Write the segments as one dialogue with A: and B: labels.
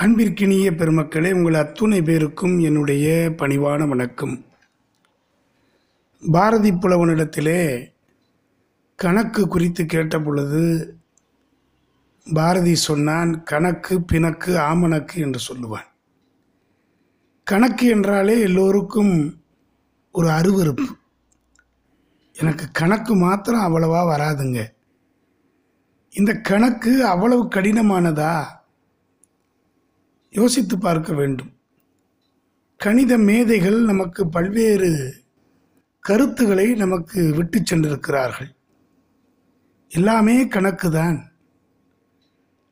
A: அன்பிற்கினிய பெருமக்களே உங்கள் அத்துணை பேருக்கும் என்னுடைய பணிவான வணக்கம். பாரதி புலவனிடத்திலே கணக்கு குறித்து கேட்ட பொழுது பாரதி சொன்னான் கணக்கு பிணக்கு ஆமணக்கு என்று சொல்லுவான். கணக்கு என்றாலே எல்லோருக்கும் ஒரு அருவருப்பு. எனக்கு கணக்கு மாத்திரம் அவ்வளவா வராதுங்க. இந்த கணக்கு அவ்வளவு கடினமானதா? யோசித்து பார்க்க வேண்டும். கணித மேதைகள் நமக்கு பல்வேறு கருத்துக்களை நமக்கு விட்டு சென்றிருக்கிறார்கள். எல்லாமே கணக்கு தான்.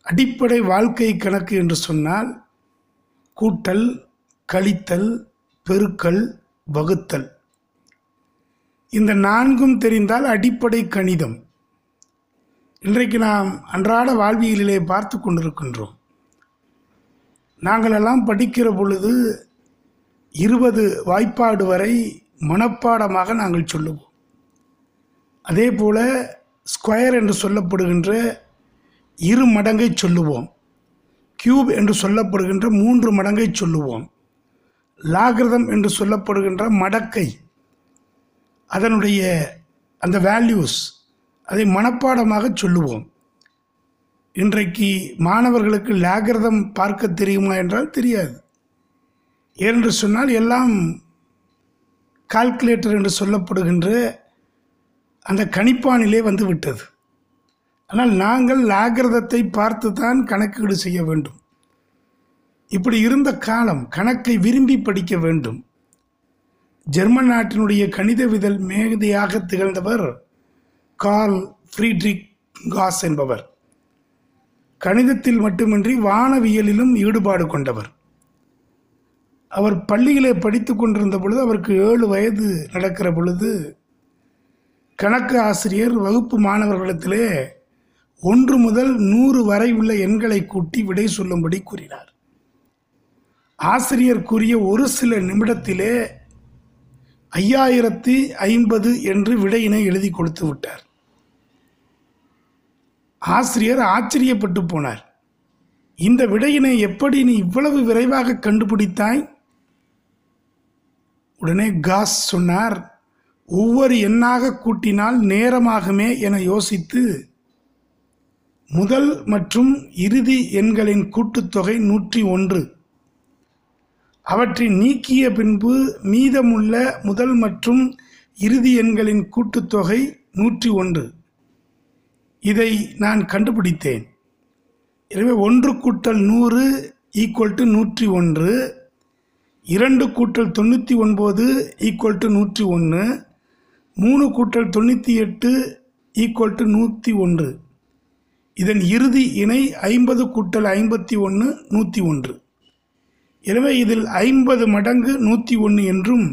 A: அடிப்படை வாழ்க்கை கணக்கு என்று சொன்னால் கூட்டல் கழித்தல் பெருக்கல் வகுத்தல். இந்த நான்கும் தெரிந்தால் அடிப்படை கணிதம். இன்றைக்கு நாம் அன்றாட வாழ்வியலிலே பார்த்து கொண்டிருக்கின்றோம். நாங்களெல்லாம் படிக்கிற பொழுது இருபது வாய்ப்பாடு வரை மனப்பாடமாக நாங்கள் சொல்லுவோம். அதே போல் ஸ்கொயர் என்று சொல்லப்படுகின்ற இரு மடங்கை சொல்லுவோம். கியூப் என்று சொல்லப்படுகின்ற மூன்று மடங்கை சொல்லுவோம். லாகிரதம் என்று சொல்லப்படுகின்ற மடக்கை அதனுடைய அந்த வேல்யூஸ் அதை மனப்பாடமாக சொல்லுவோம். இன்றைக்கு மாணவர்களுக்கு லாகிரதம் பார்க்க தெரியுமா என்றால் தெரியாது. ஏனென்று சொன்னால் எல்லாம் கால்குலேட்டர் என்று சொல்லப்படுகின்ற அந்த கணிப்பானிலே வந்து விட்டது. ஆனால் நாங்கள் லாகிரதத்தை பார்த்து தான் கணக்கீடு செய்ய வேண்டும். இப்படி இருந்த காலம் கணக்கை விரும்பி படிக்க வேண்டும். ஜெர்மன் நாட்டினுடைய கணிதவிதல் மேதையாக திகழ்ந்தவர் கார்ல் ஃப்ரீட்ரிக் காஸ் என்பவர். கணிதத்தில் மட்டுமின்றி வானவியலிலும் ஈடுபாடு கொண்டவர். அவர் பள்ளியிலே படித்து கொண்டிருந்த பொழுது அவருக்கு ஏழு வயது நடக்கிற பொழுது கணக்கு ஆசிரியர் வகுப்பு மாணவர்களிடத்திலே ஒன்று முதல் நூறு வரை உள்ள எண்களை கூட்டி விடை சொல்லும்படி கூறினார். ஆசிரியர் கூறிய ஒரு சில நிமிடத்திலே ஐயாயிரத்தி ஐம்பது என்று விடையினை எழுதி கொடுத்து விட்டார். ஆசிரியர் ஆச்சரியப்பட்டு போனார். இந்த விடையினை எப்படி நீ இவ்வளவு விரைவாக கண்டுபிடித்தாய்? உடனே காஸ் சொன்னார் ஒவ்வொரு எண்ணாக கூட்டினால் நேரமாகுமே என யோசித்து முதல் மற்றும் இறுதி எண்களின் கூட்டுத்தொகை நூற்றி ஒன்று. அவற்றை நீக்கிய பின்பு மீதமுள்ள முதல் மற்றும் இறுதி எண்களின் கூட்டுத்தொகை நூற்றி ஒன்று. இதை நான் கண்டுபிடித்தேன். எனவே ஒன்று கூட்டல் நூறு ஈக்குவல் டு நூற்றி ஒன்று இரண்டு கூட்டல் தொண்ணூற்றி ஒன்பது ஈக்குவல் டு நூற்றி ஒன்று மூணு கூட்டல் தொண்ணூற்றி எட்டு ஈக்குவல் டு நூற்றி ஒன்று. இதன் இறுதி இணை ஐம்பது கூட்டல் ஐம்பத்தி ஒன்று நூற்றி ஒன்று. எனவே இதில் ஐம்பது மடங்கு நூற்றி ஒன்று என்றும்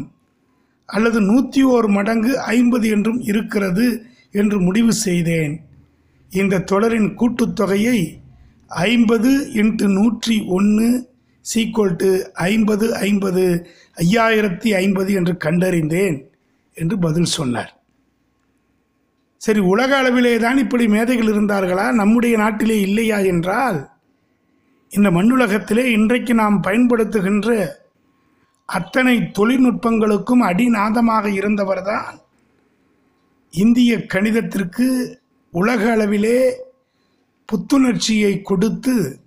A: அல்லது நூற்றி ஓர் மடங்கு ஐம்பது என்றும் இருக்கிறது என்று முடிவு செய்தேன். இந்த தொடரின் கூட்டுத்தொகையை ஐம்பது இன்ட்டு நூற்றி ஒன்று சீக்குவல் டு ஐம்பது ஐம்பது ஐயாயிரத்தி ஐம்பது என்று கண்டறிந்தேன் என்று பதில் சொன்னார். சரி உலக அளவிலே தான் இப்படி மேதைகள் இருந்தார்களா? நம்முடைய நாட்டிலே இல்லையா என்றால் இந்த மண்ணுலகத்திலே இன்றைக்கு நாம் பயன்படுத்துகின்ற அத்தனை தொழில்நுட்பங்களுக்கும் அடிநாதமாக இருந்தவர்தான் இந்திய கணிதத்திற்கு உலக அளவிலே புத்துணர்ச்சியை கொடுத்து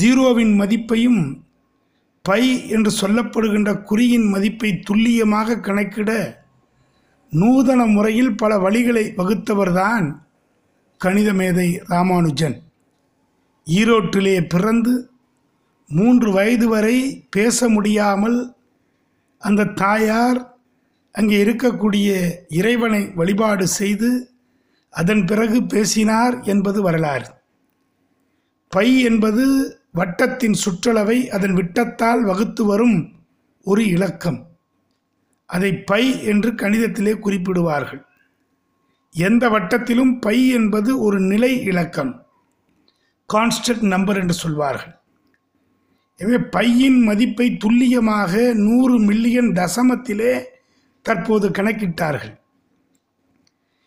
A: ஜீரோவின் மதிப்பையும் பை என்று சொல்லப்படுகின்ற குறியின் மதிப்பை துல்லியமாக கணக்கிட நூதன முறையில் பல வழிகளை வகுத்தவர்தான் கணித மேதை ராமானுஜன். ஈரோட்டிலே பிறந்து மூன்று வயது வரை பேச முடியாமல் அந்த தாயார் அங்கே இருக்கக்கூடிய இறைவனை வழிபாடு செய்து அதன் பிறகு பேசினார் என்பது வரலாறு. பை என்பது வட்டத்தின் சுற்றளவை அதன் விட்டத்தால் வகுத்து வரும் ஒரு இலக்கம். அதை பை என்று கணிதத்திலே குறிப்பிடுவார்கள். எந்த வட்டத்திலும் பை என்பது ஒரு நிலை இலக்கம். கான்ஸ்டன்ட் நம்பர் என்று சொல்வார்கள். எனவே பையின் மதிப்பை துல்லியமாக நூறு மில்லியன் தசமத்திலே தற்போது கணக்கிட்டார்கள்.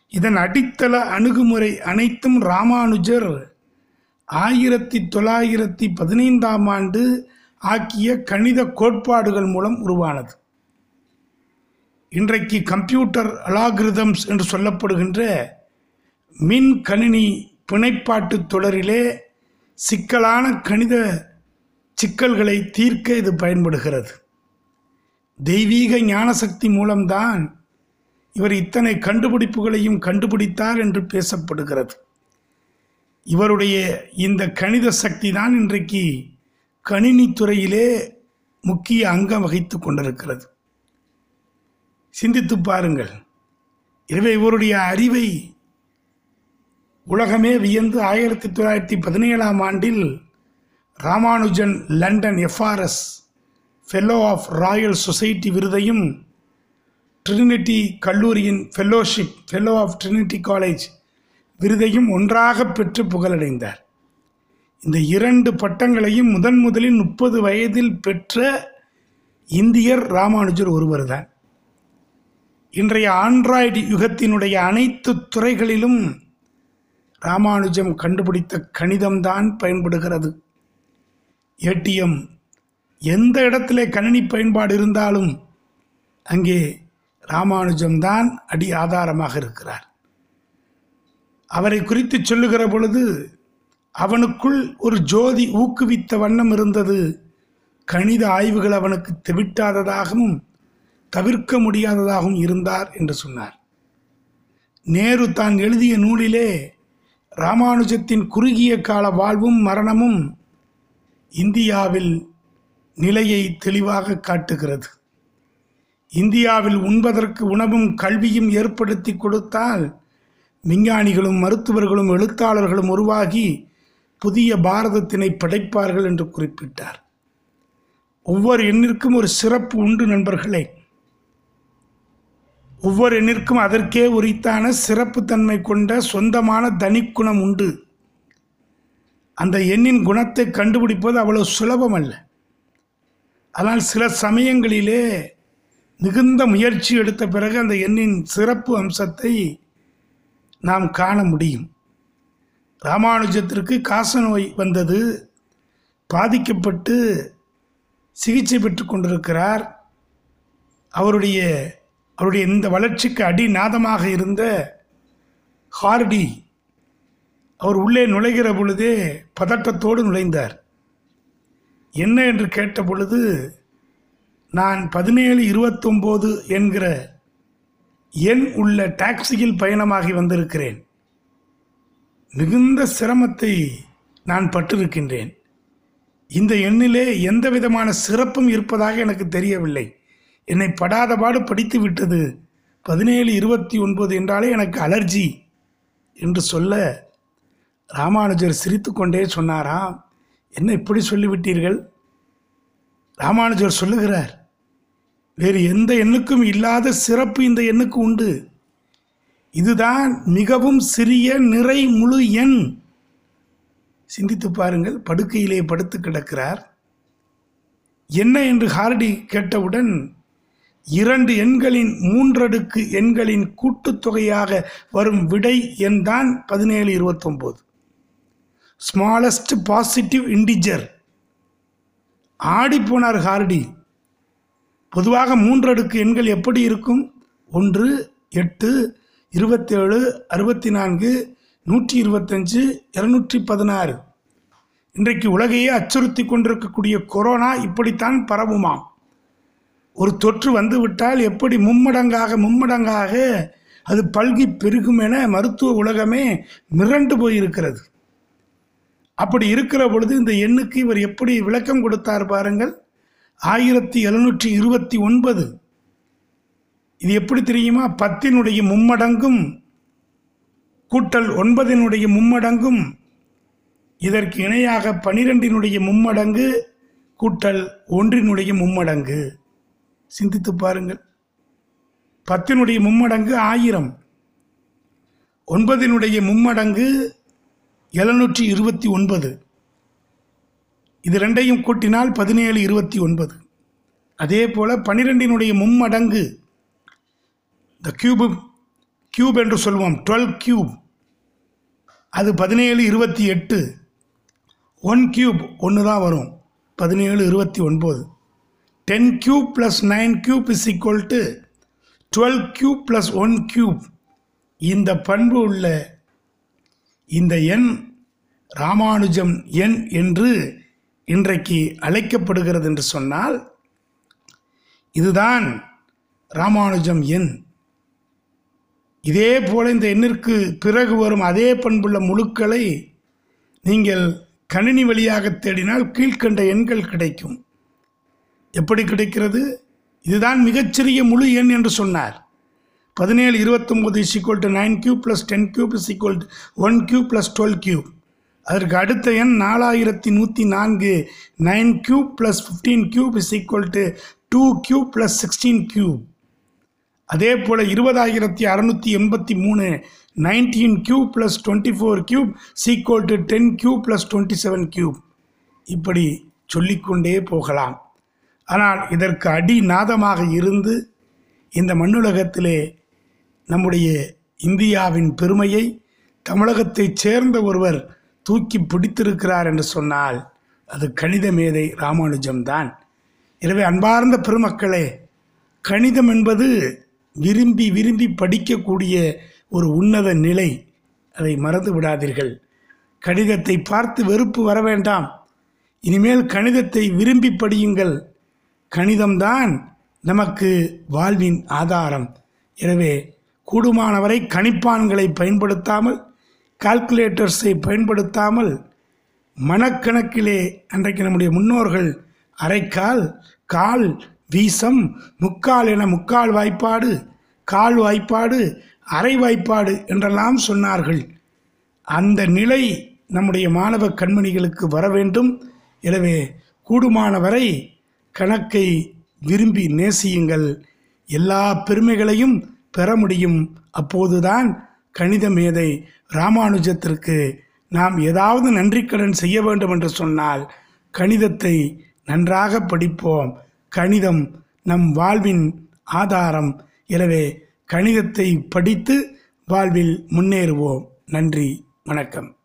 A: இதன் அடித்தள அணுகுமுறை அனைத்தும் ராமானுஜர் ஆயிரத்தி தொள்ளாயிரத்தி பதினைந்தாம் ஆண்டு ஆக்கிய கணித கோட்பாடுகள் மூலம் உருவானது. இன்றைக்கு கம்ப்யூட்டர் அலாகிரிதம்ஸ் என்று சொல்லப்படுகின்ற மின் கணினி பிணைப்பாட்டு தொடரிலே சிக்கலான கணித சிக்கல்களை தீர்க்க இது பயன்படுகிறது. தெய்வீக ஞானசக்தி மூலம்தான் இவர் இத்தனை கண்டுபிடிப்புகளையும் கண்டுபிடித்தார் என்று பேசப்படுகிறது. இவருடைய இந்த கணித சக்தி தான் இன்றைக்கு கணினித்துறையிலே முக்கிய அங்கம் வகித்து கொண்டிருக்கிறது. சிந்தித்து பாருங்கள். எனவே இவருடைய அறிவை உலகமே வியந்து ஆயிரத்தி தொள்ளாயிரத்தி பதினேழாம் ஆண்டில் Ramanujan London FRS fellow of Royal Society விருதையும் ட்ரினிட்டி கல்லூரியின் fellowship fellow of Trinity College விருதையும் ஒன்றாக பெற்று புகழடைந்தார். இந்த இரண்டு பட்டங்களையும் முதன் முதலில் முப்பது வயதில் பெற்ற இந்தியர் ராமானுஜர் ஒருவர்தான். இன்றைய ஆண்ட்ராய்டு யுகத்தினுடைய அனைத்து துறைகளிலும் ராமானுஜம் கண்டுபிடித்த கணிதம்தான் பயன்படுகிறது. ஏடிஎம் எந்த இடத்திலே கணினி பயன்பாடு இருந்தாலும் அங்கே ராமானுஜம்தான் அடி ஆதாரமாக இருக்கிறார். அவரை குறித்து சொல்லுகிற பொழுது அவனுக்குள் ஒரு ஜோதி ஊக்குவித்த வண்ணம் இருந்தது. கணித ஆய்வுகள் அவனுக்கு தெவிட்டாததாகவும் தவிர்க்க முடியாததாகவும் இருந்தார் என்று சொன்னார். நேரு தான் எழுதிய நூலிலே ராமானுஜத்தின் குறுகிய கால வாழ்வும் மரணமும் இந்தியாவில் நிலையை தெளிவாக காட்டுகிறது. இந்தியாவில் உண்பதற்கு உணவும் கல்வியும் ஏற்படுத்தி கொடுத்தால் விஞ்ஞானிகளும் மருத்துவர்களும் எழுத்தாளர்களும் உருவாகி புதிய பாரதத்தினை படைப்பார்கள் என்று குறிப்பிட்டார். ஒவ்வொரு எண்ணிற்கும் ஒரு சிறப்பு உண்டு நண்பர்களே. ஒவ்வொரு எண்ணிற்கும் அதற்கே உரித்தான சிறப்புத்தன்மை கொண்ட சொந்தமான தனிக்குணம் உண்டு. அந்த எண்ணின் குணத்தை கண்டுபிடிப்பது அவ்வளவு சுலபம் அல்ல ஆனால் சில சமயங்களிலே மிகுந்த முயற்சி எடுத்த பிறகு அந்த எண்ணின் சிறப்பு அம்சத்தை நாம் காண முடியும். ராமானுஜத்திற்கு காசநோய் வந்தது. பாதிக்கப்பட்டு சிகிச்சை பெற்று கொண்டிருக்கிறார். அவருடைய அவருடைய இந்த வளர்ச்சிக்கு அடிநாதமாக இருந்த ஹார்டி அவர் உள்ளே நுழைகிற பொழுதே பதட்டத்தோடு நுழைந்தார். என்ன? என்று கேட்ட பொழுது நான் பதினேழு இருபத்தொம்போது என்கிற எண் உள்ள டாக்ஸியில் பயணமாகி வந்திருக்கிறேன். மிகுந்த சிரமத்தை நான் பட்டிருக்கின்றேன். இந்த எண்ணிலே எந்த விதமான சிறப்பும் இருப்பதாக எனக்கு தெரியவில்லை. என்னை படாத பாடு படித்து விட்டது. பதினேழு இருபத்தி ஒன்பது என்றாலே எனக்கு அலர்ஜி என்று சொல்ல ராமானுஜர் சிரித்துக்கொண்டே சொன்னாராம். என்ன இப்படி சொல்லிவிட்டீர்கள்? ராமானுஜர் சொல்லுகிறார் வேறு எந்த எண்ணுக்கும் இல்லாத சிறப்பு இந்த எண்ணுக்கு உண்டு. இதுதான் மிகவும் சிறிய நிறை முழு எண். சிந்தித்து பாருங்கள் படுக்கையிலே படுத்து கிடக்கிறார். என்ன என்று ஹார்டி கேட்டவுடன் இரண்டு எண்களின் மூன்றடுக்கு எண்களின் கூட்டுத்தொகையாக வரும் விடை எண் தான் பதினேழு இருபத்தொம்போது. ஸ்மாலஸ்ட் பாசிட்டிவ் இண்டிஜர் ஆடிப்போனார் ஹார்டி. பொதுவாக மூன்றடுக்கு எண்கள் எப்படி இருக்கும்? ஒன்று எட்டு இருபத்தேழு அறுபத்தி நான்கு நூற்றி இருபத்தஞ்சு இரநூற்றி பதினாறு இன்றைக்கு உலகையே அச்சுறுத்தி கொண்டிருக்கக்கூடிய கொரோனா இப்படித்தான் பரவுமாம். ஒரு தொற்று வந்துவிட்டால் எப்படி மும்மடங்காக மும்மடங்காக அது பல்கி பெருகும் என மருத்துவ உலகமே மிரண்டு போயிருக்கிறது. அப்படி இருக்கிற பொழுது இந்த எண்ணுக்கு இவர் எப்படி விளக்கம் கொடுத்தார் பாருங்கள். ஆயிரத்தி எழுநூற்றி இருபத்தி ஒன்பது. இது எப்படி தெரியுமா? பத்தினுடைய மும்மடங்கும் கூட்டல் ஒன்பதினுடைய மும்மடங்கும் இதற்கு இணையாக பனிரெண்டினுடைய மும்மடங்கு கூட்டல் ஒன்றினுடைய மும்மடங்கு. சிந்தித்து பாருங்கள். பத்தினுடைய மும்மடங்கு ஆயிரம். ஒன்பதினுடைய மும்மடங்கு எழுநூற்றி இருபத்தி ஒன்பது. இது ரெண்டையும் கூட்டினால் பதினேழு இருபத்தி ஒன்பது. அதே போல் பன்னிரெண்டினுடைய மும்மடங்கு இந்த கியூபு கியூப் என்று சொல்வோம் டுவெல் கியூப் அது பதினேழு இருபத்தி எட்டு. ஒன் கியூப் ஒன்று தான் வரும் பதினேழு இருபத்தி ஒன்பது. Ten cube plus nine cube is equal to twelve cube plus one cube இந்த பண்பு உள்ள இந்த எண் ராமானுஜம் எண் என்று இன்றைக்கு அழைக்கப்படுகிறது என்று சொன்னால் இதுதான் ராமானுஜம் எண் இதே போல இந்த எண்ணிற்கு பிறகு வரும் அதே பண்புள்ள முழுக்களை நீங்கள் கணினி வழியாக தேடினால் கீழ்க்கண்ட எண்கள் கிடைக்கும். எப்படி கிடைக்கிறது? இதுதான் மிகச்சிறிய முழு எண் என்று சொன்னார். பதினேழு இருபத்தொம்போது is equal to nine cube plus ten cube is equal one cube plus twelve cube அதற்கு அடுத்த எண் நாலாயிரத்தி நூற்றி நான்கு. Nine cube plus fifteen cube is equal to two cube plus sixteen cube. அதே போல் இருபதாயிரத்தி அறநூற்றி எண்பத்தி மூணு. Nineteen cube plus twenty four cube equal to ten cube plus twenty seven cube. இப்படி சொல்லிக்கொண்டே போகலாம். ஆனால் இதற்கு அடி நாதமாக இருந்து இந்த மண்ணுலகத்திலே நம்முடைய இந்தியாவின் பெருமையை தமிழகத்தைச் சேர்ந்த ஒருவர் தூக்கி பிடித்திருக்கிறார் என்று சொன்னால் அது கணித மேதை ராமானுஜம்தான். எனவே அன்பார்ந்த பெருமக்களே கணிதம் என்பது விரும்பி விரும்பி படிக்கக்கூடிய ஒரு உன்னத நிலை. அதை மறந்து விடாதீர்கள். கணிதத்தை பார்த்து வெறுப்பு வர வேண்டாம். இனிமேல் கணிதத்தை விரும்பி படியுங்கள். கணிதம்தான் நமக்கு வாழ்வின் ஆதாரம். எனவே கூடுமானவரை கணிப்பான்களை பயன்படுத்தாமல் கால்குலேட்டர்ஸை பயன்படுத்தாமல் மனக்கணக்கிலே அன்றைக்கு நம்முடைய முன்னோர்கள் அரைக்கால் கால் வீசம் முக்கால் என முக்கால் வாய்ப்பாடு கால் வாய்ப்பாடு அரை வாய்ப்பாடு என்றெல்லாம் சொன்னார்கள். அந்த நிலை நம்முடைய மாணவ கண்மணிகளுக்கு வர வேண்டும். எனவே கூடுமானவரை கணக்கை விரும்பி நேசியுங்கள். எல்லா பெருமைகளையும் பெற முடியும். அப்போதுதான் கணித மேதை ராமானுஜத்திற்கு நாம் ஏதாவது நன்றிக்கடன் செய்ய வேண்டும் என்று சொன்னால் கணிதத்தை நன்றாக படிப்போம். கணிதம் நம் வாழ்வின் ஆதாரம். எனவே கணிதத்தை படித்து வாழ்வில் முன்னேறுவோம். நன்றி. வணக்கம்.